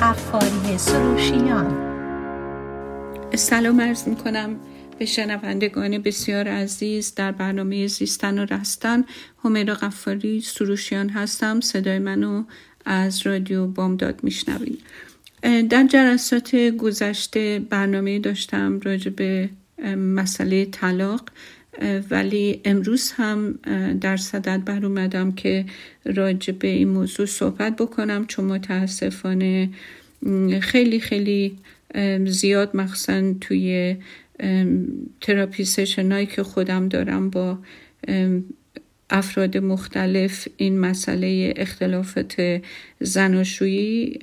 قفاری سروشیان سلام عرض می کنم به شنوندگان بسیار عزیز در برنامه زیستن و رستن. همیرا قفاری سروشیان هستم. صدای منو از رادیو بامداد میشنوید. در جلسات گذشته برنامه داشتم راجع به مسئله طلاق. ولی امروز هم در صدد بر اومدم که راجع به این موضوع صحبت بکنم. چون متاسفانه خیلی خیلی زیاد مخصوصا توی تراپی سشنایی که خودم دارم با افراد مختلف این مسئله اختلافات زناشویی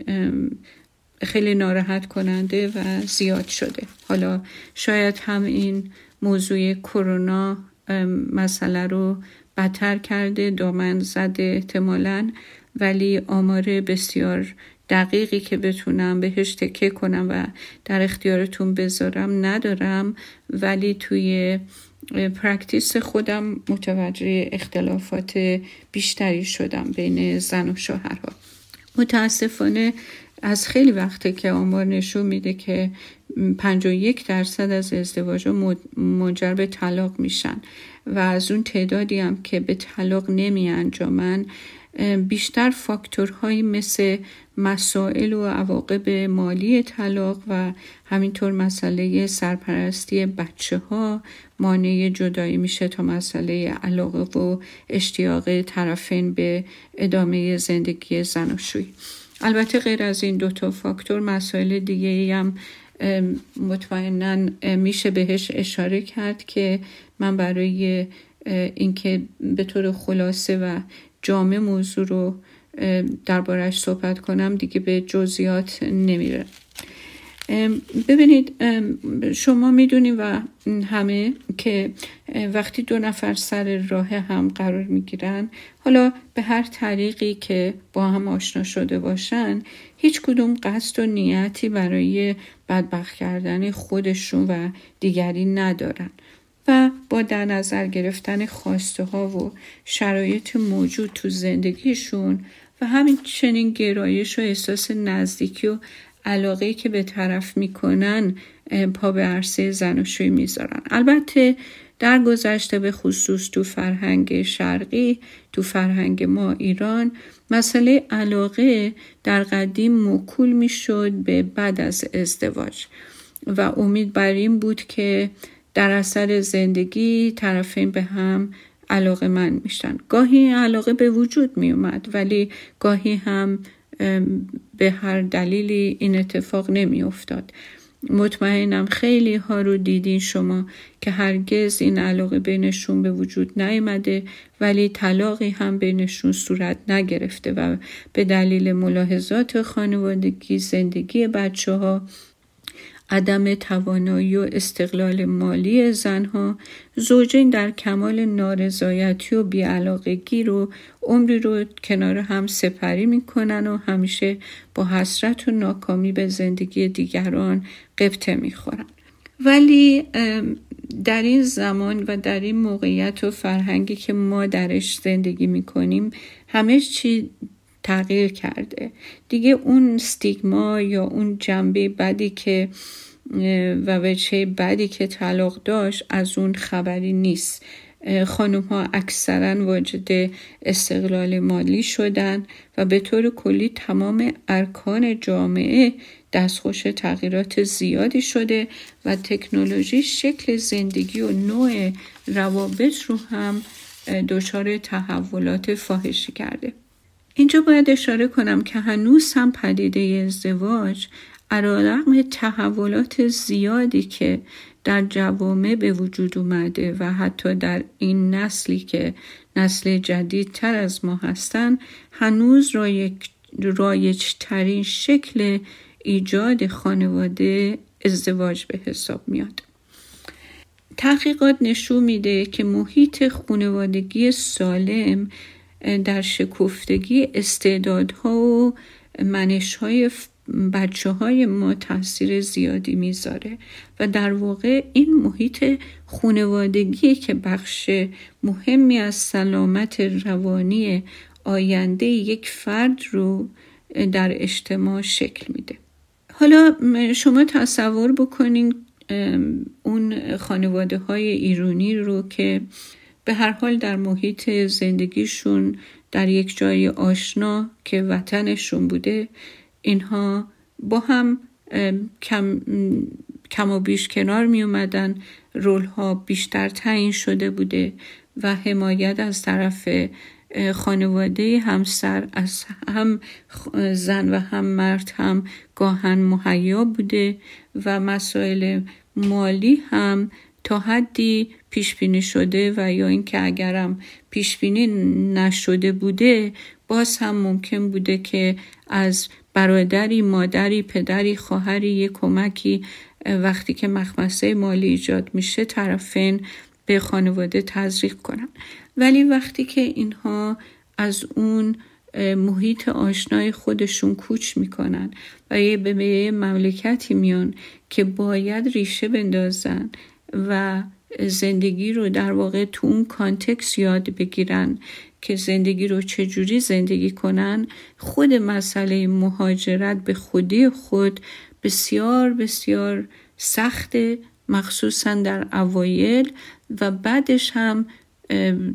خیلی ناراحت کننده و زیاد شده. حالا شاید هم این موضوع کرونا مسئله رو بدتر کرده دامن زده احتمالا ولی آمار بسیار دقیقی که بتونم بهش تکه کنم و در اختیارتون بذارم ندارم. ولی توی پرکتیس خودم متوجه اختلافات بیشتری شدم بین زن و شوهرها. متاسفانه از خیلی وقته که آمار نشون میده که 51 درصد از ازدواج منجر به طلاق میشن و از اون تعدادی هم که به طلاق نمی انجامن بیشتر فاکتورهایی مثل مسائل و عواقب مالی طلاق و همینطور مسئله سرپرستی بچه ها مانع جدایی میشه تا مسئله علاقه و اشتیاق طرفین به ادامه زندگی زناشویی البته غیر از این دوتا فاکتور مسائل دیگه هم مطمئنا میشه بهش اشاره کرد که من برای اینکه به طور خلاصه و جامع موضوع رو دربارش صحبت کنم دیگه به جزئیات نمیره. ببینید شما می‌دونید و همه که وقتی دو نفر سر راه هم قرار می‌گیرن حالا به هر طریقی که با هم آشنا شده باشن هیچ کدوم قصد و نیتی برای بدبخت کردن خودشون و دیگری ندارن و با در نظر گرفتن خواسته ها و شرایط موجود تو زندگیشون و همین چنین گرایش و احساس نزدیکی و علاقه که به طرف می‌کنن پا به عرصه زناشویی می‌ذارن. البته در گذشته به خصوص تو فرهنگ شرقی تو فرهنگ ما ایران مسئله علاقه در قدیم موکول می‌شد به بعد از ازدواج و امید بر این بود که در اثر زندگی طرفین به هم علاقه من میشن. گاهی علاقه به وجود می اومد ولی گاهی هم به هر دلیلی این اتفاق نمی افتاد مطمئنم خیلی ها رو دیدین شما که هرگز این علاقه بینشون به وجود نیامده ولی طلاقی هم بینشون صورت نگرفته و به دلیل ملاحظات خانوادگی زندگی بچه ها عدم توانایی و استقلال مالی زنها زوجین در کمال نارضایتی و بیعلاقگی رو عمری رو کنار هم سپری می‌کنن و همیشه با حسرت و ناکامی به زندگی دیگران قبطه می‌خورن. ولی در این زمان و در این موقعیت و فرهنگی که ما درش زندگی می‌کنیم همه چی تغییر کرده. دیگه اون ستیگما یا اون جنبه بدی که و وجه بدی که طلاق داشت از اون خبری نیست. خانم ها اکثرا واجد استقلال مالی شدن و به طور کلی تمام ارکان جامعه دستخوش تغییرات زیادی شده و تکنولوژی شکل زندگی و نوع روابط رو هم دچار تحولات فاحشی کرده. اینجا باید اشاره کنم که هنوز هم پدیده ازدواج علیرغم تحولات زیادی که در جوامع به وجود اومده و حتی در این نسلی که نسل جدیدتر از ما هستن هنوز رایج ترین شکل ایجاد خانواده ازدواج به حساب میاد. تحقیقات نشون میده که محیط خانوادگی سالم در شکفتگی استعدادها و منشهای بچه های ما تاثیر زیادی می‌ذاره. و در واقع این محیط خونوادگی که بخش مهمی از سلامت روانی آینده یک فرد رو در اجتماع شکل میده. حالا شما تصور بکنین اون خانواده های ایرونی رو که به هر حال در محیط زندگیشون در یک جای آشنا که وطنشون بوده اینها با هم کم, کم و بیش کنار می اومدن رول ها بیشتر تعیین شده بوده و حمایت از طرف خانواده همسر از هم زن و هم مرد هم گاهن مهیا بوده و مسائل مالی هم تا حدی پیش بینی شده و یا اینکه اگرم پیش بینی نشده بوده باز هم ممکن بوده که از برادری مادری پدری خواهری یک کمکی وقتی که مخمسه مالی ایجاد میشه طرفین به خانواده تزریق کنن. ولی وقتی که اینها از اون محیط آشنای خودشون کوچ می‌کنن و یه به مملکتی میان که باید ریشه بندازن و زندگی رو در واقع تو اون کانتکس یاد بگیرن که زندگی رو چجوری زندگی کنن خود مسئله مهاجرت به خودی خود بسیار بسیار سخت مخصوصا در اوایل و بعدش هم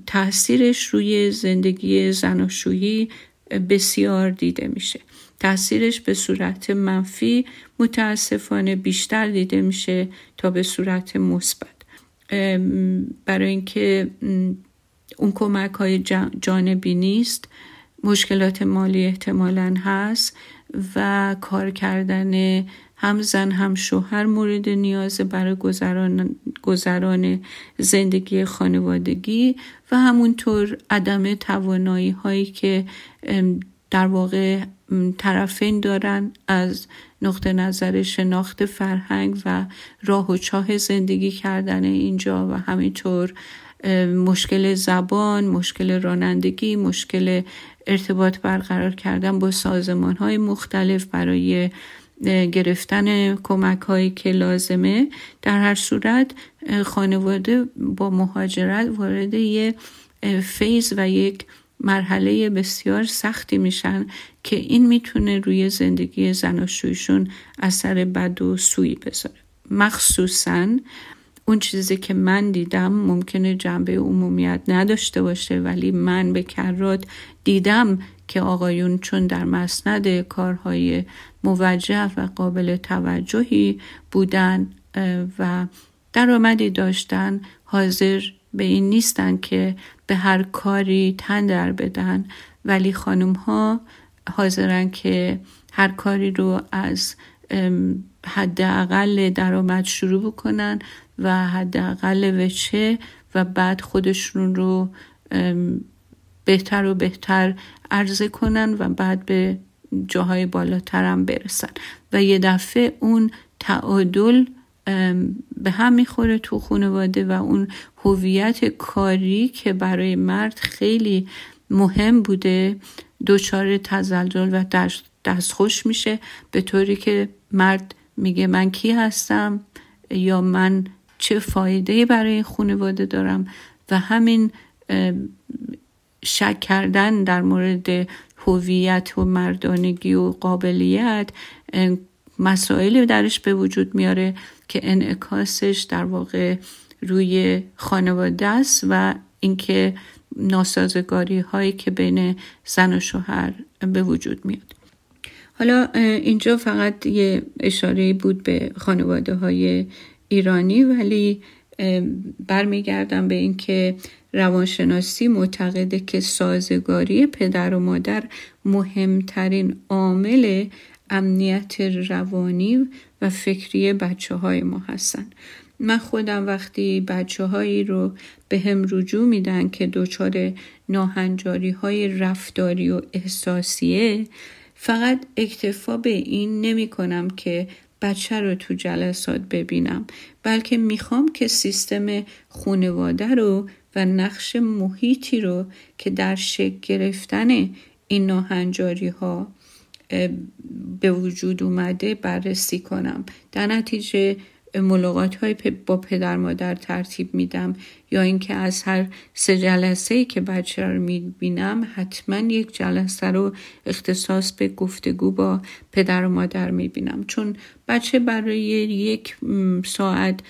تاثیرش روی زندگی زناشویی بسیار دیده میشه. تاثیرش به صورت منفی متاسفانه بیشتر دیده میشه تا به صورت مثبت. برای اینکه اون کمک های جانبی نیست مشکلات مالی احتمالا هست و کار کردن هم زن هم شوهر مورد نیاز برای گذران, گذران زندگی خانوادگی و همونطور عدم توانایی هایی که در واقع طرفین دارن از نقطه نظر شناخت فرهنگ و راه و چاه زندگی کردن اینجا و همینطور مشکل زبان، مشکل رانندگی، مشکل ارتباط برقرار کردن با سازمان های مختلف برای گرفتن کمک هایی که لازمه. در هر صورت خانواده با مهاجرت وارد یه فیز و یک مرحله بسیار سختی میشن که این می‌تونه روی زندگی زناشویشون اثر بد و سوی بذاره. مخصوصا اون چیزی که من دیدم ممکنه جنبه عمومیت نداشته باشه ولی من به کرات دیدم که آقایون چون در مسند کارهای موجه و قابل توجهی بودن و درآمدی داشتن حاضر به این نیستن که به هر کاری تن در بدن. ولی خانم ها حاضرن که هر کاری رو از حداقل درآمد شروع بکنن و حداقل وچه و بعد خودشون رو بهتر و بهتر عرضه کنن و بعد به جاهای بالاتر هم برسن. و یه دفعه اون تعادل به هم می‌خوره تو خانواده و اون هویت کاری که برای مرد خیلی مهم بوده دچار تزلزل و دستخوش میشه. به طوری که مرد میگه من کی هستم یا من چه فایده برای خانواده دارم؟ و همین شک کردن در مورد هویت و مردانگی و قابلیت مسائلی درش به وجود میاره که انعکاسش در واقع روی خانواده است و اینکه ناسازگاری هایی که بین زن و شوهر به وجود میاد. حالا اینجا فقط یه اشاره بود به خانواده های ایرانی ولی برمیگردم به اینکه روانشناسی معتقده که سازگاری پدر و مادر مهمترین عامل امنیت روانی و فکری بچه های ما هستن. من خودم وقتی بچه هایی رو به هم رجوع میدن که دچار ناهنجاری های رفتاری و احساسیه فقط اکتفا به این نمی کنم که بچه رو تو جلسات ببینم بلکه می‌خوام که سیستم خونواده رو و نقش محیطی رو که در شکل گرفتن این ناهنجاری ها به وجود اومده بررسی کنم. در نتیجه ملاقات های با پدر مادر ترتیب میدم یا اینکه از هر سه جلسه ای که بچه رو می‌بینم حتما یک جلسه رو اختصاص به گفتگو با پدر و مادر می‌بینم. چون بچه برای یک ساعت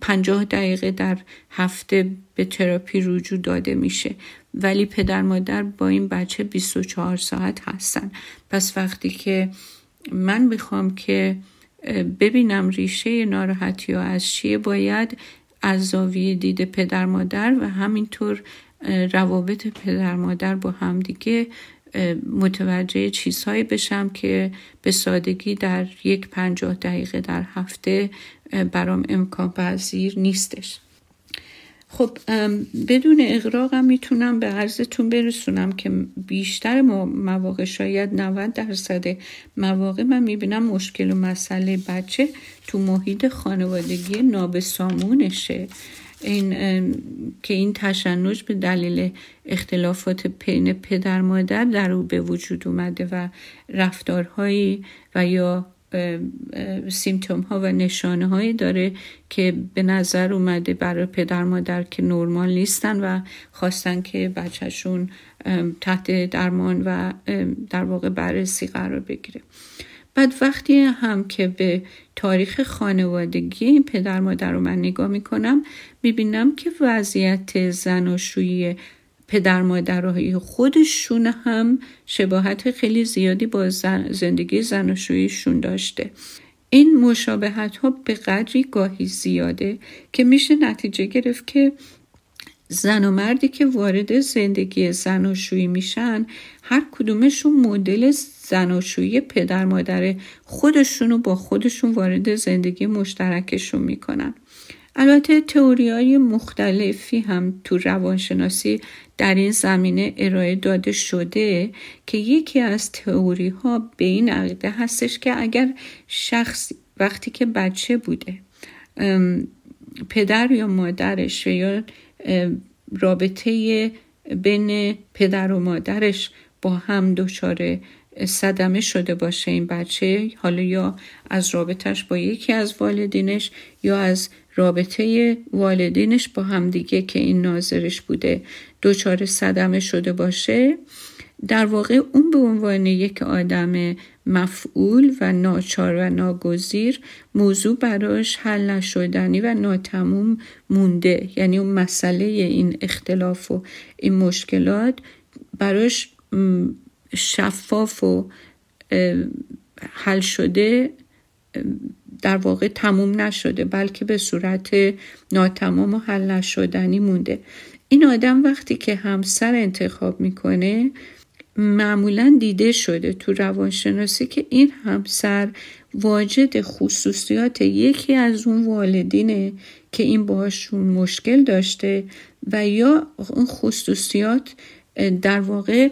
پنجاه دقیقه در هفته به تراپی رجوع داده میشه. ولی پدر مادر با این بچه 24 ساعت هستن. پس وقتی که من بخوام که ببینم ریشه ناراحتی ها از چیه باید از زاویه دید پدر مادر و همینطور روابط پدر مادر با همدیگه متوجه چیزهایی بشم که به سادگی در یک پنجاه دقیقه در هفته برام امکان پذیر نیستش. خب بدون اقراقم می‌تونم به عرضتون برسونم که بیشتر مواقع شاید 90 درصد مواقع من می‌بینم مشکل و مسئله بچه تو محیط خانوادگی نابسامونشه. این که این تشنج به دلیل اختلافات بین پدر مادر در او به وجود اومده و رفتارهایی و یا سیمتوم ها و نشانه هایی داره که به نظر اومده برای پدر مادر که نرمال نیستن و خواستن که بچهشون تحت درمان و در واقع بررسی قرار بگیره. بعد وقتی هم که به تاریخ خانوادگی این پدر مادر رو من نگاه می‌کنم می‌بینم که وضعیت زناشویی پدر مادرهای خودشون هم شباهت خیلی زیادی با زندگی زناشوییشون داشته. این مشابهت ها به قدری گاهی زیاده که میشه نتیجه گرفت که زن و مردی که وارد زندگی زناشویی میشن هر کدومشون مدل زناشویی پدر مادر خودشون رو با خودشون وارد زندگی مشترکشون می‌کنن. البته تئوری های مختلفی هم تو روانشناسی در این زمینه ارائه داده شده که یکی از تئوری ها به این عقیده هستش که اگر شخص وقتی که بچه بوده پدر یا مادرش یا رابطه بین پدر و مادرش با هم دچار صدمه شده باشه این بچه حالا یا از رابطهش با یکی از والدینش یا از رابطه والدینش با همدیگه که این ناظرش بوده دچار صدمه شده باشه در واقع اون به عنوان یک آدم مفعول و ناچار و ناگزیر موضوع براش حل نشدنی و ناتموم مونده. یعنی اون مسئله این اختلاف و این مشکلات براش شفاف و حل شده در واقع تموم نشده بلکه به صورت ناتمام و حل نشدنی مونده. این آدم وقتی که همسر انتخاب می‌کنه معمولا دیده شده تو روانشناسی که این همسر واجد خصوصیات یکی از اون والدینه که این باهاشون مشکل داشته و یا اون خصوصیات در واقع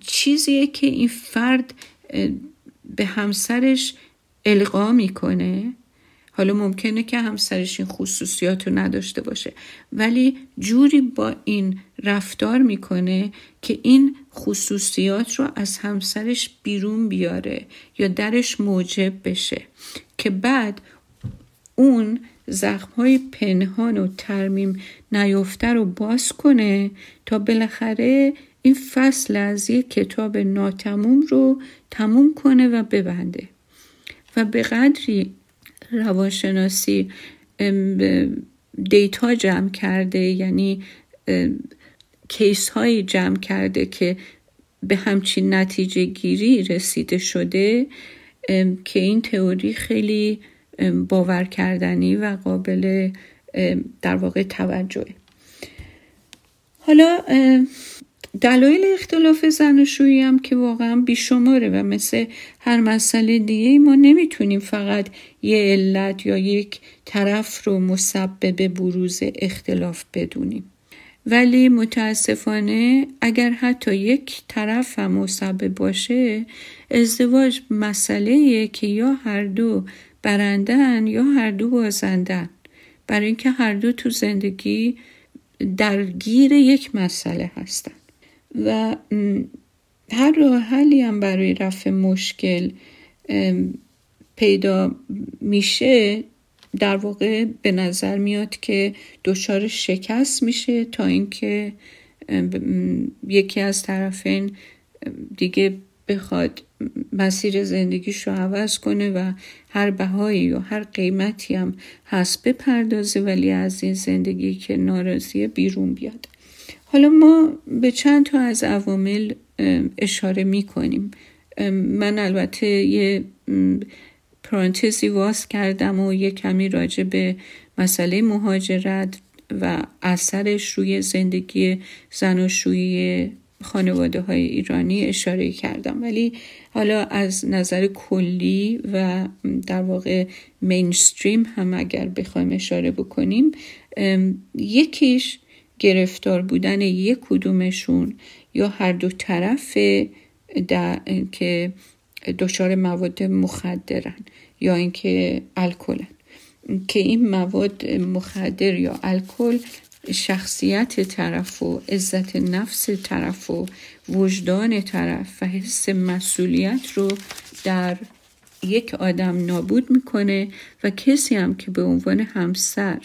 چیزیه که این فرد به همسرش القا می‌کنه. حالا ممکنه که همسرش این خصوصیات رو نداشته باشه. ولی جوری با این رفتار می‌کنه که این خصوصیات رو از همسرش بیرون بیاره یا درش موجب بشه. که بعد اون زخم های پنهان و ترمیم نیفته رو باز کنه تا بالاخره این فصل از یک کتاب ناتموم رو تموم کنه و ببنده. به قدری روانشناسی دیتا جمع کرده یعنی کیس هایی جمع کرده که به همچین نتیجه گیری رسیده شده که این تئوری خیلی باور کردنی و قابل در واقع توجهه. حالا دلایل اختلاف زناشویی هم که واقعا بیشماره و مثل هر مسئله دیگه ما نمی‌تونیم فقط یه علت یا یک طرف رو مسبب بروز اختلاف بدونیم. ولی متاسفانه اگر حتی یک طرف هم مسبب باشه ازدواج مسئله که یا هر دو برندن یا هر دو بازندن برای اینکه هر دو تو زندگی درگیر یک مسئله هستن. و هر راه حلی هم برای رفع مشکل پیدا میشه در واقع به نظر میاد که دچار شکست میشه تا اینکه یکی از طرفین دیگه بخواد مسیر زندگیش رو عوض کنه و هر بهایی و هر قیمتی هم هست بپردازه ولی از این زندگی که ناراضیه بیرون بیاد. حالا ما به چند تا از عوامل اشاره می کنیم من البته یه پرانتزی واس کردم و یه کمی راجع به مسئله مهاجرت و اثرش روی زندگی زناشویی خانواده های ایرانی اشاره کردم. ولی حالا از نظر کلی و در واقع مینستریم هم اگر بخوایم اشاره بکنیم یکیش گرفتار بودن یک کدومشون یا هر دو طرف که دچار مواد مخدرن یا اینکه الکلن. که این مواد مخدر یا الکل شخصیت طرف و عزت نفس طرف و وجدان طرف و حس مسئولیت رو در یک آدم نابود می‌کنه و کسی هم که به عنوان همسر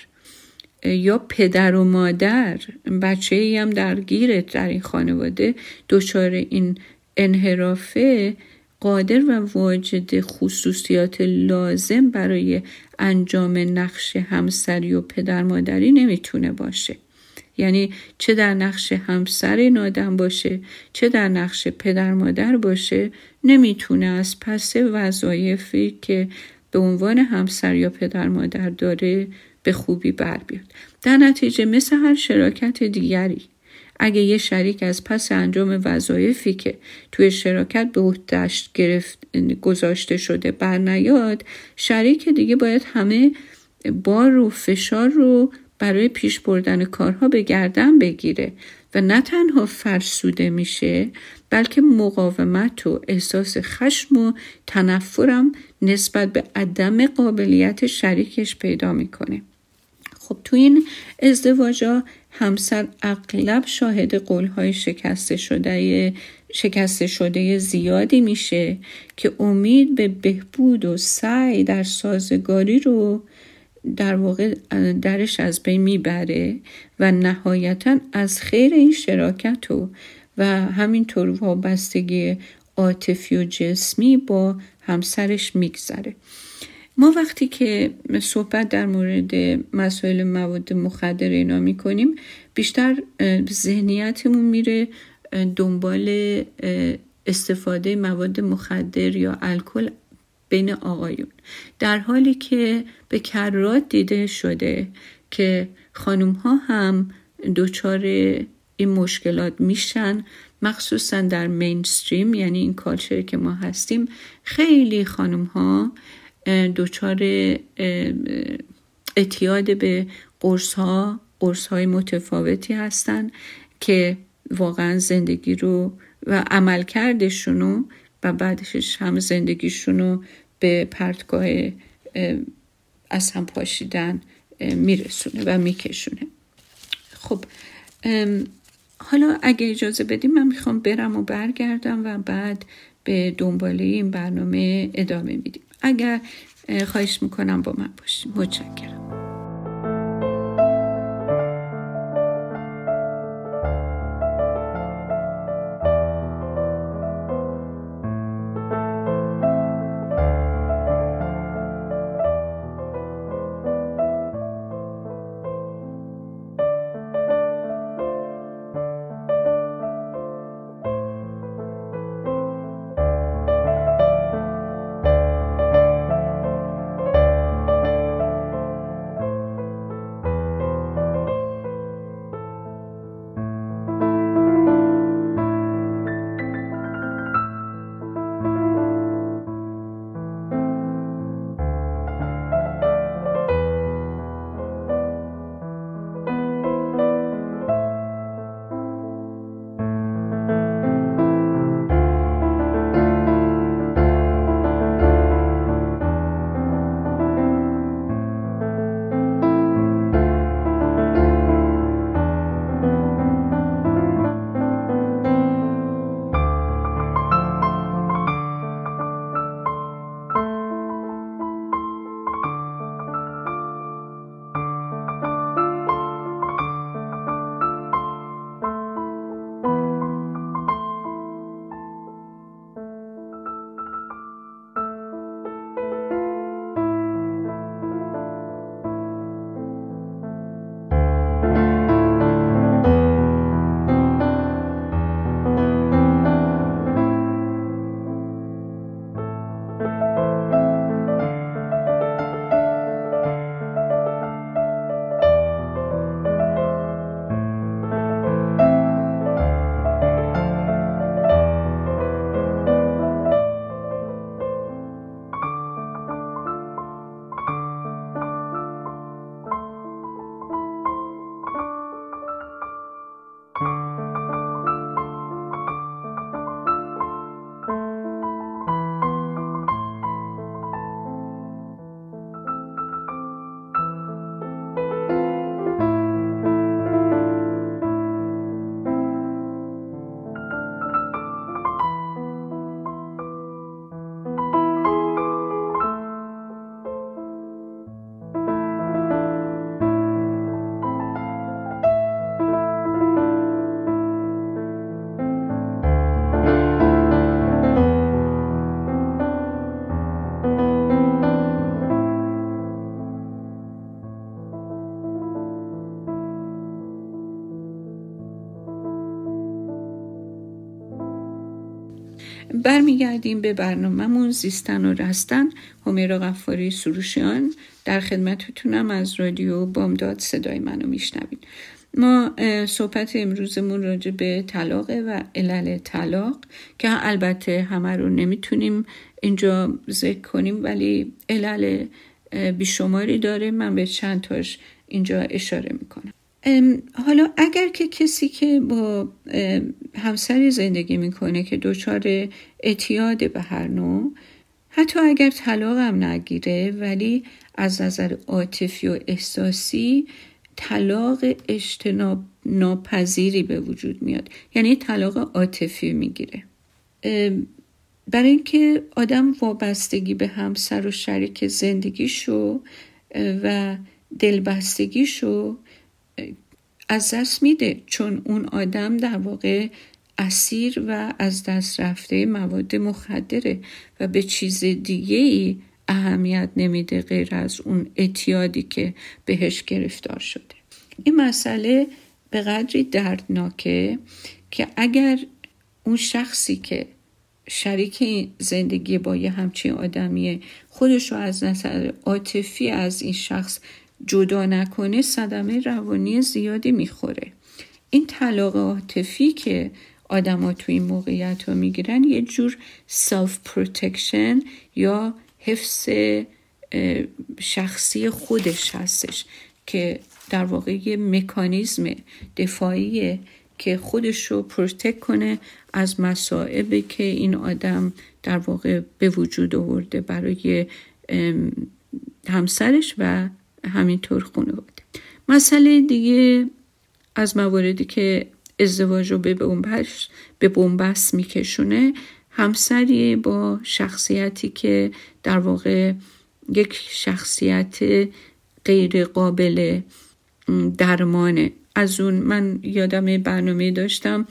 یا پدر و مادر بچه ای هم درگیره در این خانواده دچار این انحرافه قادر و واجد خصوصیات لازم برای انجام نقش همسری و پدر مادری نمی‌تونه باشه. یعنی چه در نقش همسر این آدم باشه چه در نقش پدر مادر باشه نمی‌تونه از پس وظایفی که به عنوان همسر یا پدر مادر داره به خوبی بر بیاد. در نتیجه مثل هر شراکت دیگری اگه یه شریک از پس انجام وظایفی که توی شراکت به عهدهش گرفت گذاشته شده بر نیاد شریک دیگه باید همه بار و فشار رو برای پیش بردن کارها به گردن بگیره و نه تنها فرسوده میشه بلکه مقاومت و احساس خشم و تنفرم نسبت به عدم قابلیت شریکش پیدا می‌کنه. خب تو این ازدواجا همسر اغلب شاهد قولهای شکسته شده شکسته شده زیادی میشه که امید به بهبود و سعی در سازگاری رو در واقع درش از بین می‌بره و نهایتا از خیر این شراکت و و همینطور وابستگی عاطفی و جسمی با همسرش میگذره. ما وقتی که صحبت در مورد مسائل مواد مخدر اینا می‌کنیم بیشتر ذهنیتمون میره دنبال استفاده مواد مخدر یا الکل بین آقایون. در حالی که به کرات دیده شده که خانوم ها هم دچار این مشکلات میشن مخصوصا در مینستریم یعنی این کالچر که ما هستیم خیلی خانوم ها دچار اعتیاد به قرص ها قرص های متفاوتی هستن که واقعا زندگی رو و عملکردشونو و بعدش هم زندگیشونو به پرتگاه از هم پاشیدن میرسونه و میکشونه. خب حالا اگه اجازه بدیم من می‌خوام برم و برگردم و بعد به دنباله این برنامه ادامه میدیم. اگر خواهش می‌کنم با من باشیم متشکرم. برمیگردیم به برنامهمون زیستن و رستن. همیرا غفاری سروشیان. در خدمتتونم از رادیو بامداد صدای منو میشنوید. ما صحبت امروزمون راجع به طلاق و علل طلاق که البته همه رو نمی‌تونیم اینجا ذکر کنیم ولی علل بیشماری داره. من به چند تاش اینجا اشاره می‌کنم. حالا اگر که کسی که با همسری زندگی می‌کنه که دچار اعتیاد به هر نوع حتی اگر طلاق هم نگیره ولی از نظر عاطفی و احساسی طلاق اجتناب ناپذیری به وجود میاد. یعنی طلاق عاطفی می‌گیره. برای اینکه آدم وابستگی به همسر و شریک زندگیشو و دلبستگیشو از دست میده چون اون آدم در واقع اسیر و از دست رفته مواد مخدره و به چیز دیگه ای اهمیت نمیده غیر از اون اعتیادی که بهش گرفتار شده. این مسئله به قدری دردناکه که اگر اون شخصی که شریک زندگی با یه همچین آدمیه خودش رو از نظر عاطفی از این شخص جدا نکنه صدمه روانی زیادی می‌خوره. این طلاق عاطفی که آدما تو این موقعیت رو می‌گیرن یه جور self protection یا حفظ شخصی خودش هستش که در واقع یه مکانیزم دفاعیه که خودش رو protect کنه از مصائبی که این آدم در واقع به وجود آورده برای همسرش و همینطور خانواده مسئله دیگه از مواردی که ازدواج رو به بنبست به بنبست میکشونه همسری با شخصیتی که در واقع یک شخصیت غیر قابل درمانه. از اون من یادم برنامه داشتم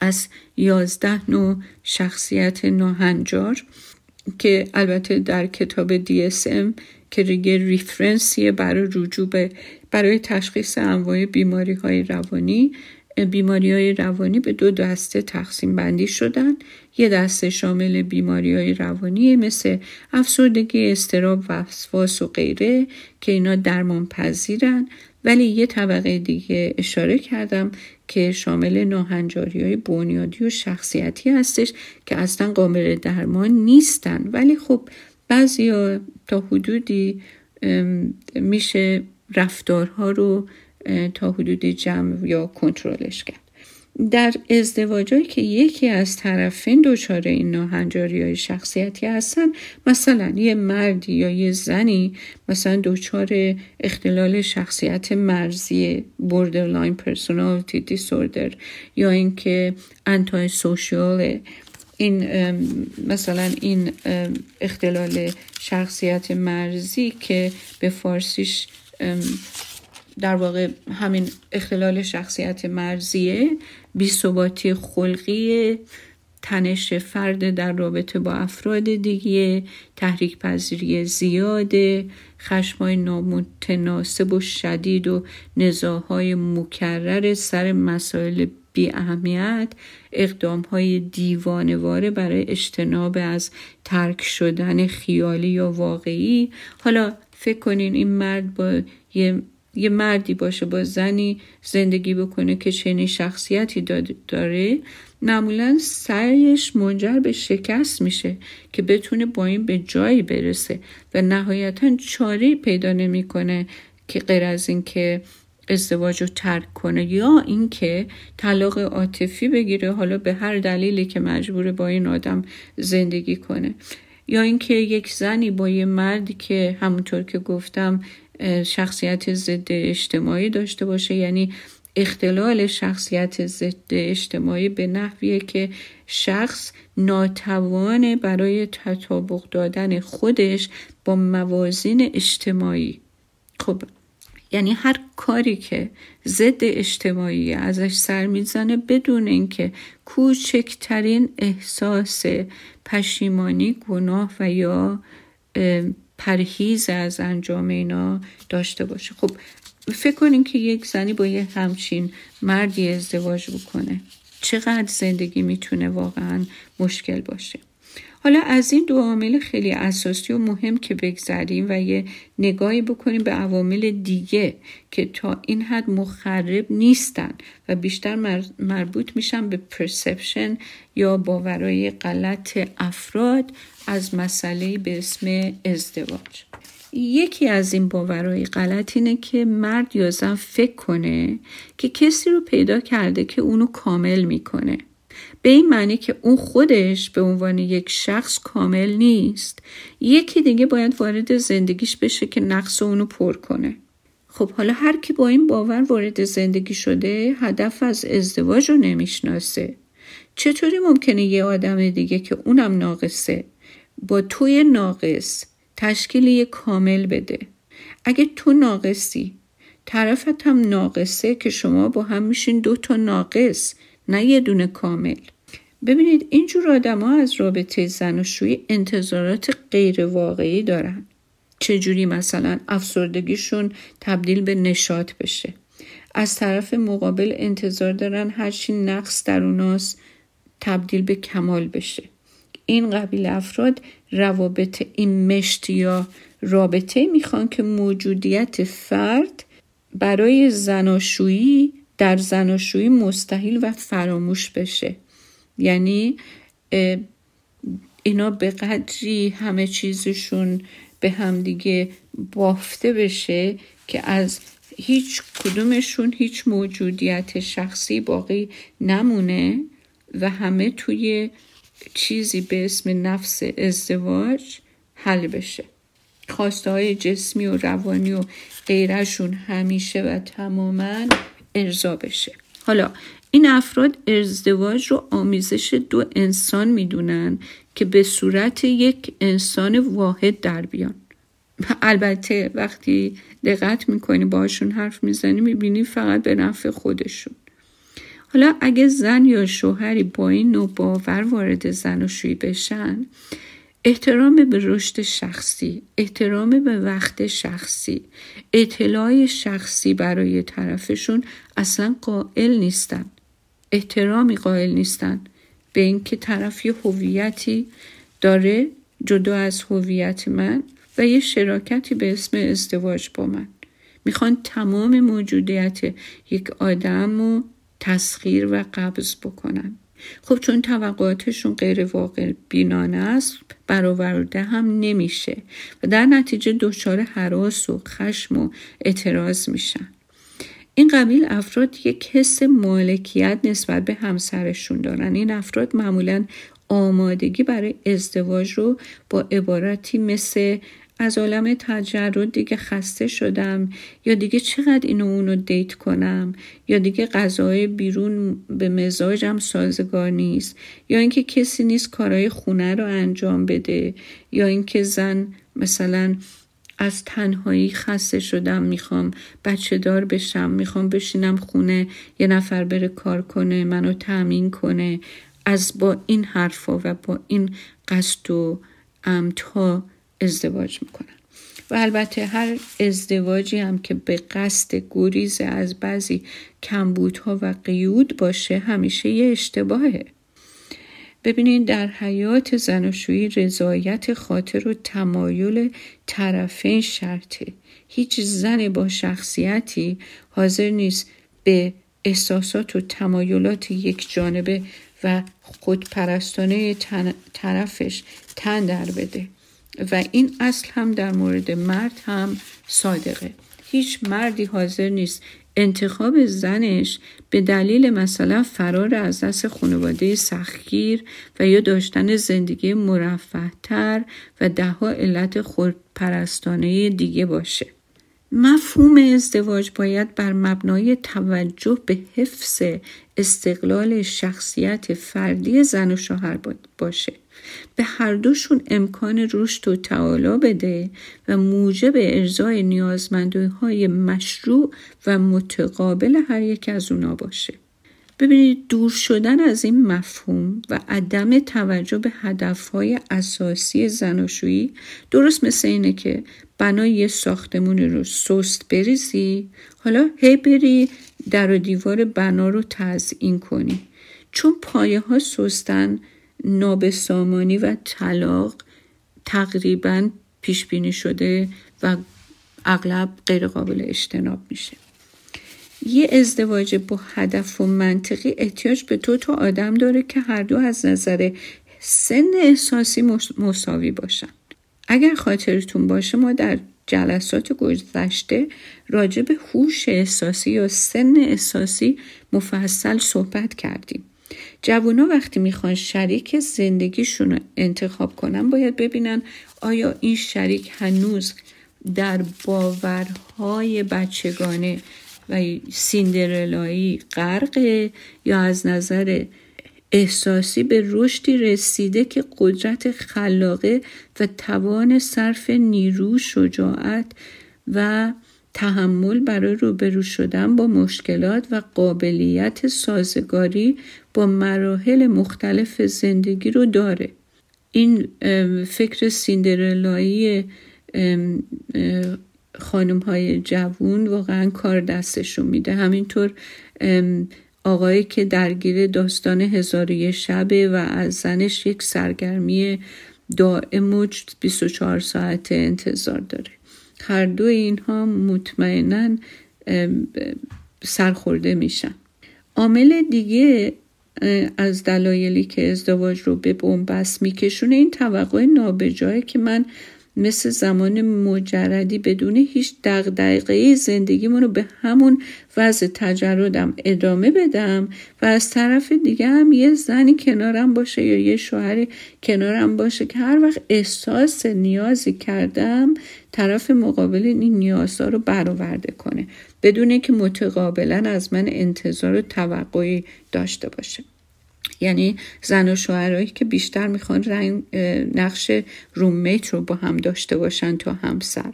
از یازده نوع شخصیت ناهنجار که البته در کتاب DSM که ریگه ریفرنسیه برای رجوع برای تشخیص انواع بیماری های روانی. بیماری های روانی به دو دسته تقسیم بندی شدن. یه دسته شامل بیماری های روانی مثل افسردگی استراب و وسواس و غیره که اینا درمان پذیرن ولی یه طبقه دیگه اشاره کردم که شامل ناهنجاری های بنیادی و شخصیتی هستش که اصلا قابل درمان نیستن. ولی خب بعضی تا حدودی میشه رفتارها رو تا حدودی جمع یا کنترلش کرد. در ازدواجهایی که یکی از طرفین دچار این ناهنجاری های شخصیتی هستن مثلا یه مردی یا یه زنی مثلا دچار اختلال شخصیت مرزی borderline personality disorder یا اینکه انتای سوشیال این مثلا این اختلال شخصیت مرزی که به فارسیش در واقع همین اختلال شخصیت مرزیه بیثباتی خلقی تنش فرد در رابطه با افراد دیگه تحریک پذیری زیاده خشمای نامتناسب و شدید و نزاهای مکرر سر مسائل بی اهمیت اقدام های دیوانواره برای اجتناب از ترک شدن خیالی یا واقعی. حالا فکر کنین این مرد با یه یه مردی باشه با زنی زندگی بکنه که چنین شخصیتی داره معمولا سعیش منجر به شکست میشه که بتونه با این به جایی برسه. و نهایتا چاره پیدا نمی‌کنه که غیر از اینکه ازدواج رو ترک کنه یا اینکه طلاق عاطفی بگیره حالا به هر دلیلی که مجبور با این آدم زندگی کنه. یا اینکه یک زنی با یه مردی که همونطور که گفتم شخصیت ضد اجتماعی داشته باشه یعنی اختلال شخصیت ضد اجتماعی به نحویه که شخص ناتوانه برای تطابق دادن خودش با موازین اجتماعی. خب یعنی هر کاری که ضد اجتماعی ازش سر می‌زنه بدون اینکه کوچکترین احساس پشیمانی گناه و یا پرهیز از انجام اینا داشته باشه. خب فکر کنین که یک زنی با یه همچین مردی ازدواج بکنه. چقدر زندگی می‌تونه واقعا مشکل باشه؟ حالا از این دو عامل خیلی اساسی و مهم که بگذریم و یه نگاهی بکنیم به عوامل دیگه که تا این حد مخرب نیستن و بیشتر مربوط میشن به پرسپشن یا باورهای غلط افراد از مسئله به اسم ازدواج. یکی از این باورهای غلط اینه که مرد یا زن فکر کنه که کسی رو پیدا کرده که اونو کامل می‌کنه. به این معنی که اون خودش به عنوان یک شخص کامل نیست. یکی دیگه باید وارد زندگیش بشه که نقص اونو پر کنه. خب حالا هر کی با این باور وارد زندگی شده هدف از ازدواج رو نمی‌شناسه. چطوری ممکنه یه آدم دیگه که اونم ناقصه با توی ناقص تشکیل یه کامل بده؟ اگه تو ناقصی طرفت هم ناقصه که شما با هم میشین دو تا ناقص نه یه دونه کامل. ببینید اینجور آدم ها از رابطه زن و شوی انتظارات غیر واقعی دارن. چجوری مثلا افسردگیشون تبدیل به نشاط بشه؟ از طرف مقابل انتظار دارن هرچی نقص در اوناست تبدیل به کمال بشه. این قبیل افراد روابط این مشت یا رابطه می‌خوان که موجودیت فرد برای زناشویی در زناشویی مستحیل و فراموش بشه. یعنی اینا به قدری همه چیزشون به همدیگه بافته بشه که از هیچ کدومشون هیچ موجودیت شخصی باقی نمونه و همه توی چیزی به اسم نفس ازدواج حل بشه. خواسته های جسمی و روانی و غیرشون همیشه و تماما ارضا بشه. حالا این افراد ازدواج رو آمیزش دو انسان می‌دونن که به صورت یک انسان واحد در بیان. البته وقتی دقت می‌کنی باشون حرف می‌زنی می‌بینی فقط به نفع خودشون. حالا اگه زن یا شوهری با این نوع باور وارد زن و شوی بشن احترام به رشد شخصی احترام به وقت شخصی اطلاع شخصی برای طرفشون اصلا قائل نیستن. احترامی قائل نیستن به اینکه طرف یه هویتی داره جدا از هویت من و یه شراکتی به اسم ازدواج با من. می‌خوان تمام موجودیت یک آدم رو تسخیر و قبض بکنن. خب چون توقعاتشون غیر واقع بینانه است برآورده هم نمیشه و در نتیجه دچار حراس و خشم و اعتراض میشن. این قبیل افراد یک حس مالکیت نسبت به همسرشون دارن. این افراد معمولا آمادگی برای ازدواج رو با عبارتی مثل از عالم تجرد دیگه خسته شدم یا دیگه چقدر اینو اونو دیت کنم یا دیگه غذای بیرون به مزاجم سازگار نیست یا اینکه کسی نیست کارهای خونه رو انجام بده یا اینکه زن مثلا از تنهایی خسته شدم می‌خوام بچه دار بشم می‌خوام بشینم خونه یه نفر بره کار کنه منو تأمین کنه از با این حرفا و با این قصد و امتا ازدواج می‌کنن. و البته هر ازدواجی هم که به قصد گریز از بعضی کمبودها و قیود باشه همیشه یه اشتباهه. ببینید در حیات زناشویی رضایت خاطر و تمایل طرفین شرطه. هیچ زن با شخصیتی حاضر نیست به احساسات و تمایلات یک جانبه و خودپرستانه طرفش تن در بده. و این اصل هم در مورد مرد هم صادقه. هیچ مردی حاضر نیست. انتخاب زنش به دلیل مثلا فرار از دست خانواده سختگیر و یا داشتن زندگی مرفهتر و دهها علت خودپرستانه دیگه باشه. مفهوم ازدواج باید بر مبنای توجه به حفظ استقلال شخصیت فردی زن و شوهر باشه. به هر دوشون امکان رشد و تعالی بده و موجب ارزای نیازمندی مشروع و متقابل هر یک از اونا باشه. ببینید دور شدن از این مفهوم و عدم توجه به هدفهای اساسی زناشویی درست مثل اینه که بنای یه ساختمون رو سست بریزی حالا هی بری در و دیوار بنا رو تزئین کنی. چون پایه ها سستن نابسامانی و طلاق تقریبا پیش بینی شده و اغلب غیر قابل اجتناب میشه. یه ازدواج با هدف و منطقی احتیاج به دو تا آدم داره که هر دو از نظر سن احساسی مساوی باشن. اگر خاطرتون باشه ما در جلسات گذشته راجع به هوش احساسی یا سن احساسی مفصل صحبت کردیم. جوونا وقتی می‌خوان شریک زندگیشون رو انتخاب کنن باید ببینن آیا این شریک هنوز در باورهای بچگانه و سیندرلایی غرقه یا از نظر احساسی به رشدی رسیده که قدرت خلاقه و توان صرف نیرو شجاعت و تحمل برای روبرو شدن با مشکلات و قابلیت سازگاری با مراحل مختلف زندگی رو داره. این فکر سیندرلایی خانم های جوون واقعا کار دستشون میده. همینطور آقایی که درگیر داستان هزار یه شبه و از زنش یک سرگرمی دائم و 24 ساعت انتظار داره. هر دو اینها مطمئنا سرخورده میشن. عامل دیگه از دلایلی که ازدواج رو به بنبست میکشونه این توقع نابجایه که من مثل زمان مجردی بدون هیچ دقدقه زندگیمون رو به همون وضع تجردم ادامه بدم و از طرف دیگه هم یه زنی کنارم باشه یا یه شوهری کنارم باشه که هر وقت احساس نیازی کردم طرف مقابل این نیازها رو برآورده کنه بدون که متقابلا از من انتظار و توقعی داشته باشه. یعنی زن و شوهرهایی که بیشتر می‌خوان رنگ نقش رومیت رو با هم داشته باشن تا همسر.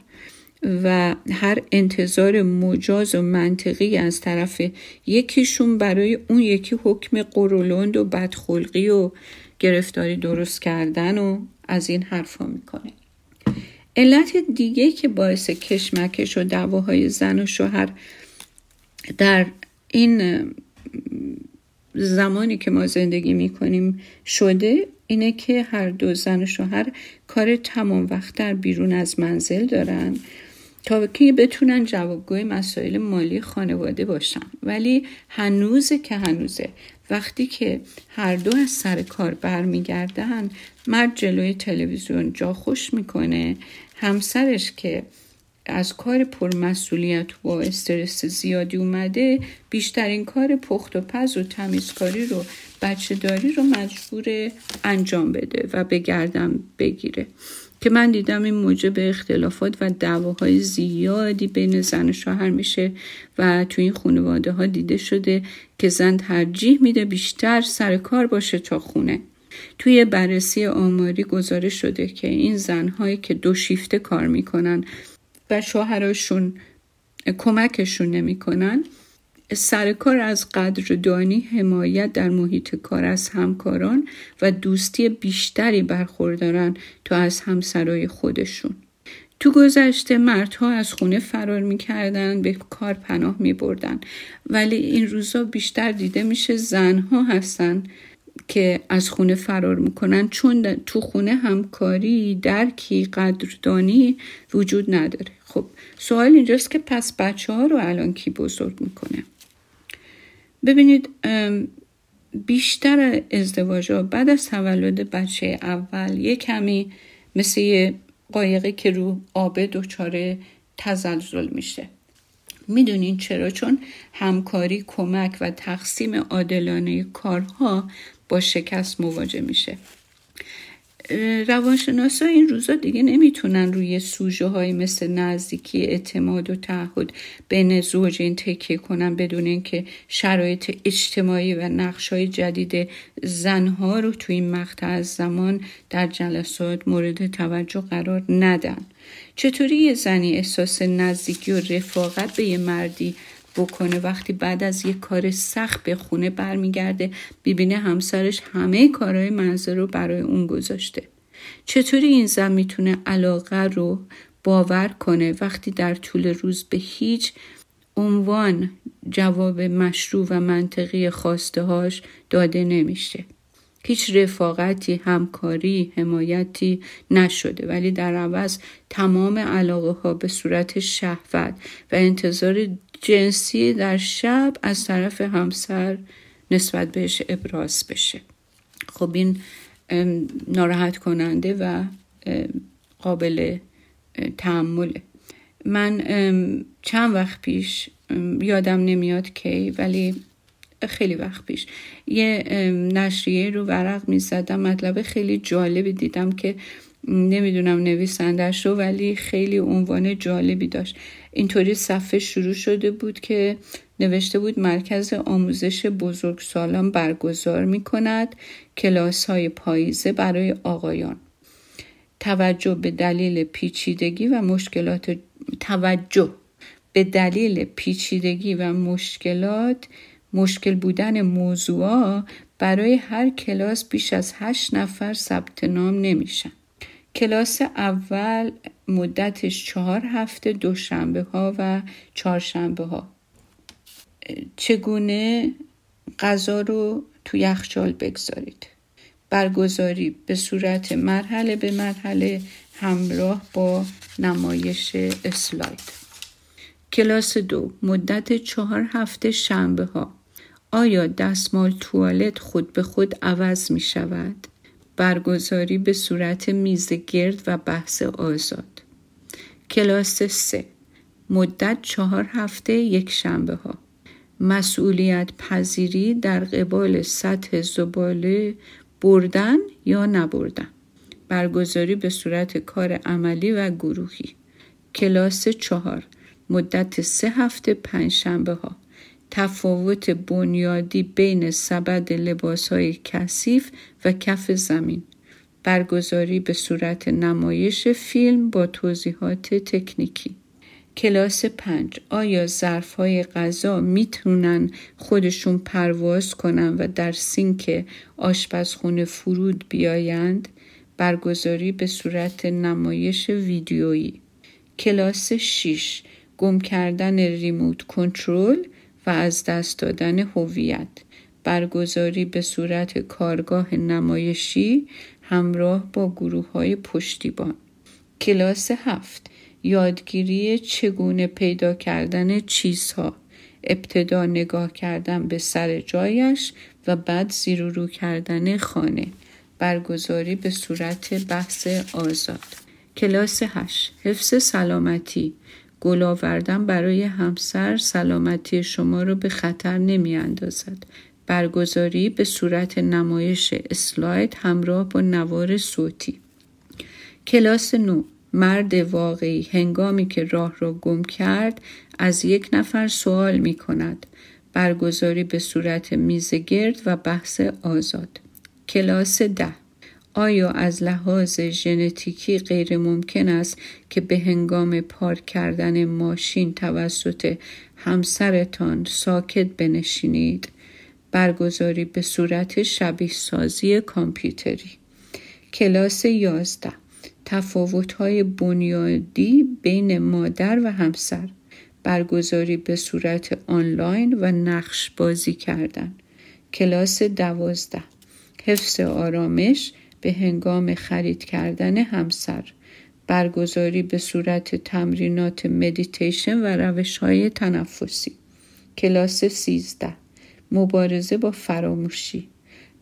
و هر انتظار مجاز و منطقی از طرف یکیشون برای اون یکی حکم قرولند و بدخلقی و گرفتاری درست کردن و از این حرفا می‌کنه. علت دیگه که باعث کشمکش و دعواهای زن و شوهر در این زمانی که ما زندگی می‌کنیم شده اینه که هر دو زن و شوهر کار تمام وقت در بیرون از منزل دارن تا که بتونن جوابگوی مسائل مالی خانواده باشن. ولی هنوزه که هنوزه وقتی که هر دو از سر کار برمیگردن مرد جلوی تلویزیون جا خوش می‌کنه. همسرش که از کار پرمسئولیت و استرس زیادی اومده بیشترین کار پخت و پز و تمیزکاری رو بچه داری رو مجبور انجام بده و به گردم بگیره. که من دیدم این موجب اختلافات و دعواهای زیادی بین زن و شوهر میشه و تو این خانواده ها دیده شده که زن ترجیح میده بیشتر سر کار باشه تا خونه. توی بررسی آماری گزارش شده که این زنهایی که دو شیفته کار می‌کنن و شوهراشون کمکشون نمی‌کنن سر کار از قدردانی حمایت در محیط کار از همکاران و دوستی بیشتری برخوردارن تا از همسرای خودشون. تو گذشته مردها از خونه فرار می‌کردن به کار پناه میبردن. ولی این روزا بیشتر دیده میشه زنها هستن که از خونه فرار می‌کنن چون تو خونه همکاری درکی قدردانی وجود نداره. خب سوال اینجاست که پس بچه ها رو الان کی بزرگ می‌کنه؟ ببینید بیشتر ازدواج ها بعد از تولد بچه اول یه کمی مثل یه قایقی که رو آب دچار تزلزل میشه. می‌دونین چرا؟ چون همکاری کمک و تقسیم عادلانه کارها با شکست مواجه میشه. روانشناسا این روزا دیگه نمی‌تونن روی سوژه های مثل نزدیکی اعتماد و تعهد بین زوجین تکیه کنن بدون اینکه شرایط اجتماعی و نقش های جدید زنها رو توی این مقطع از زمان در جلسات مورد توجه قرار ندن. چطوری یه زنی احساس نزدیکی و رفاقت به یه مردی بکنه. وقتی بعد از یه کار سخت به خونه برمیگرده ببینه همسرش همه کارهای منزل رو برای اون گذاشته. چطوری این زن می‌تونه علاقه رو باور کنه؟ وقتی در طول روز به هیچ عنوان جواب مشروع و منطقی خواسته هاش داده نمیشه. هیچ رفاقتی همکاری حمایتی نشده. ولی در عوض تمام علاقه ها به صورت شهوت و انتظار جنسی در شب از طرف همسر نسبت بهش ابراز بشه. خب این ناراحت کننده و قابل تحمله من چند وقت پیش یادم نمیاد کی ولی خیلی وقت پیش یه نشریه رو ورق می زدم مطلب خیلی جالبی دیدم که نمی‌دونم نویسندش رو ولی خیلی عنوان جالبی داشت. اینطوری صفحه شروع شده بود که نوشته بود مرکز آموزش بزرگسالان برگزار می کند کلاس های پاییزه برای آقایان. توجه به دلیل پیچیدگی و مشکلات توجه به دلیل پیچیدگی و مشکلات مشکل بودن موضوع برای هر کلاس بیش از هشت نفر ثبت نام نمیشن. کلاس اول مدتش چهار هفته دوشنبه ها و چهارشنبه ها چگونه غذا رو تو یخچال بگذارید؟ برگزاری به صورت مرحله به مرحله همراه با نمایش اسلاید. کلاس دو مدت چهار هفته شنبه ها آیا دستمال توالت خود به خود عوض می شود؟ برگزاری به صورت میز گرد و بحث آزاد. کلاس سه. مدت چهار هفته یک شنبه ها. مسئولیت پذیری در قبال سطح زباله بردن یا نبردن. برگزاری به صورت کار عملی و گروهی. کلاس چهار. مدت سه هفته پنج شنبه ها. تفاوت بنیادی بین سبد لباس های کثیف و کف زمین برگزاری به صورت نمایش فیلم با توضیحات تکنیکی. کلاس پنج. آیا ظرف های غذا می‌تونن خودشون پرواز کنن و در سینک آشپزخونه فرود بیایند؟ برگزاری به صورت نمایش ویدیویی. کلاس 6 گم کردن ریموت کنترل و از دست دادن هویت برگزاری به صورت کارگاه نمایشی همراه با گروه های پشتیبان. کلاس هفت یادگیری چگونه پیدا کردن چیزها ابتدا نگاه کردن به سر جایش و بعد زیر و رو کردن خانه برگزاری به صورت بحث آزاد. کلاس هشت حفظ سلامتی گل آوردن برای همسر سلامتی شما را به خطر نمی اندازد. برگزاری به صورت نمایش اسلاید همراه با نوار صوتی. کلاس نو. مرد واقعی. هنگامی که راه را گم کرد از یک نفر سوال می کند. برگزاری به صورت میز گرد و بحث آزاد. کلاس ده. آیا از لحاظ ژنتیکی غیر ممکن است که به هنگام پارک کردن ماشین توسط همسرتان ساکت بنشینید؟ برگزاری به صورت شبیه سازی کامپیوتری. کلاس 11 تفاوت های بنیادی بین مادر و همسر. برگزاری به صورت آنلاین و نقش بازی کردن. کلاس دوازده. حفظ آرامش به هنگام خرید کردن همسر برگزاری به صورت تمرینات مدیتیشن و روش های تنفسی. کلاس 13 مبارزه با فراموشی.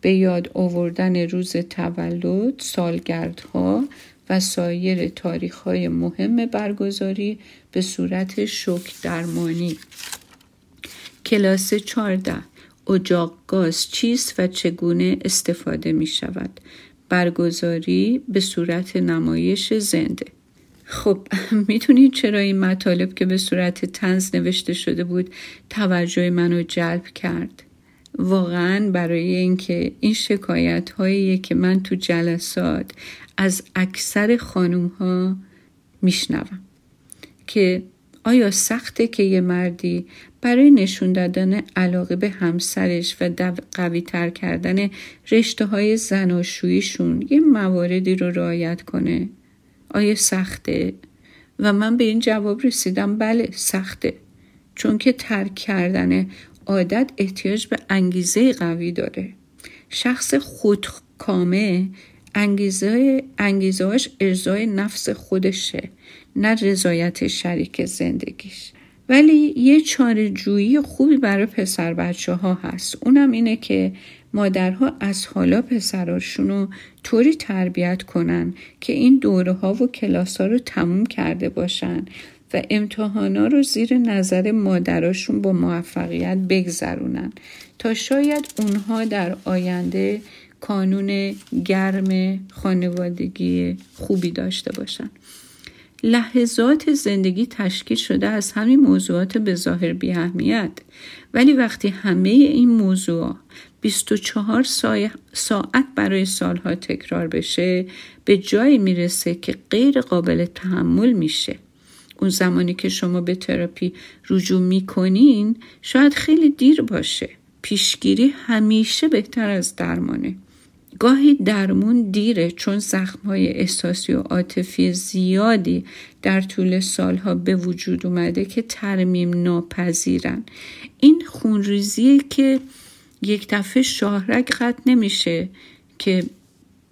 به یاد آوردن روز تولد، سالگردها و سایر تاریخ های مهم برگزاری به صورت شوک درمانی. کلاس 14 اجاق گاز چیست و چگونه استفاده می شود برگزاری به صورت نمایش زنده. خب می‌تونید چرا این مطالب که به صورت تنز نوشته شده بود توجه منو جلب کرد؟ واقعا برای اینکه این شکایت هایی که من تو جلسات از اکثر خانوم ها میشنوم که آیا سخته که یه مردی برای نشون دادن علاقه به همسرش و قوی تر کردن رشته های زناشوییشون یه مواردی رو رعایت کنه؟ آیا سخته؟ و من به این جواب رسیدم بله سخته. چون که ترک کردن عادت احتیاج به انگیزه قوی داره. شخص خودکامه انگیزه انگیزهاش ارزای نفس خودشه. نه رضایت شریک زندگیش. ولی یه چاره جویی خوبی برای پسر بچه ها هست. اونم اینه که مادرها از حالا پسراشون رو طوری تربیت کنن که این دوره ها و کلاس ها رو تموم کرده باشن و امتحانا رو زیر نظر مادراشون با موفقیت بگذرونن تا شاید اونها در آینده کانون گرم خانوادگی خوبی داشته باشن. لحظات زندگی تشکیل شده از همین موضوعات به ظاهر بی اهمیت. ولی وقتی همه این موضوع 24 ساعت برای سالها تکرار بشه به جایی می‌رسه که غیر قابل تحمل میشه. اون زمانی که شما به تراپی رجوع می‌کنین شاید خیلی دیر باشه. پیشگیری همیشه بهتر از درمانه. گاهی درمون دیره چون زخمهای احساسی و عاطفی زیادی در طول سالها به وجود اومده که ترمیم ناپذیرن. این خونریزیه که یک دفعه شاهرگ قطع نمیشه که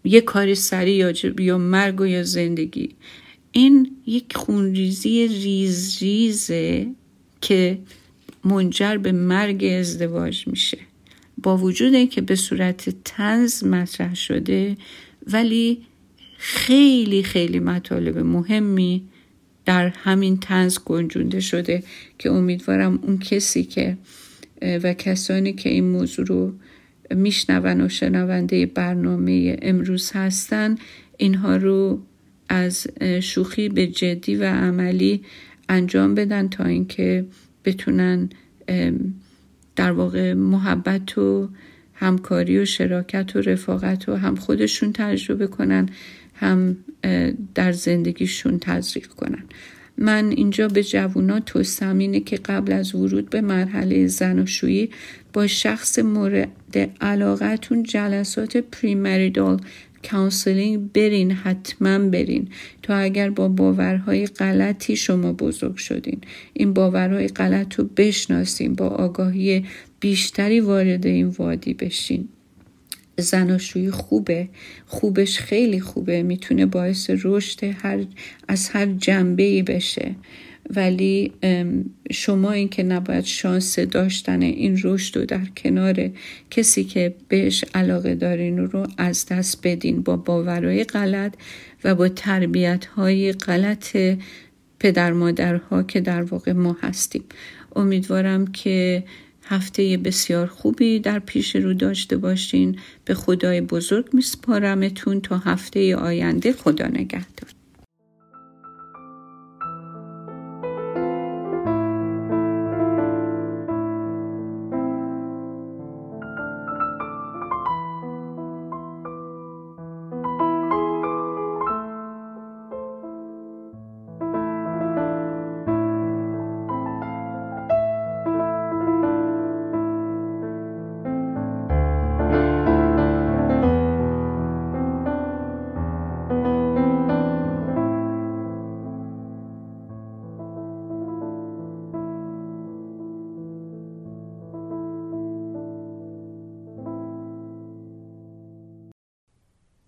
یه کاری سریع یا, یا مرگ و یا زندگی. این یک خونریزی ریز ریزه که منجر به مرگ ازدواج میشه. با وجود که به صورت تنز مطرح شده ولی خیلی خیلی مطالب مهمی در همین تنز گنجونده شده که امیدوارم اون کسی که و کسانی که این موضوع رو میشنون و شنونده برنامه امروز هستن اینها رو از شوخی به جدی و عملی انجام بدن تا اینکه بتونن در واقع محبت و همکاری و شراکت و رفاقت و هم خودشون تجربه کنن هم در زندگیشون تزریق کنن. من اینجا به جوونا توصم اینه که قبل از ورود به مرحله زناشویی با شخص مورد علاقتون جلسات پریمریدال counseling برین حتما برین. تا اگر با باورهای غلطی شما بزرگ شدین این باورهای غلط رو بشناسین با آگاهی بیشتری وارد این وادی بشین. زناشویی خوبه خوبش خیلی خوبه می‌تونه باعث رشد هر از هر جنبه ای بشه. ولی شما این که نباید شانس داشتن این رشد و در کنار کسی که بهش علاقه دارین رو از دست بدین با باورهای غلط و با تربیت های غلط پدر مادرها که در واقع ما هستیم. امیدوارم که هفته بسیار خوبی در پیش رو داشته باشین. به خدای بزرگ میسپارمتون تا هفته آینده. خدا نگهدار.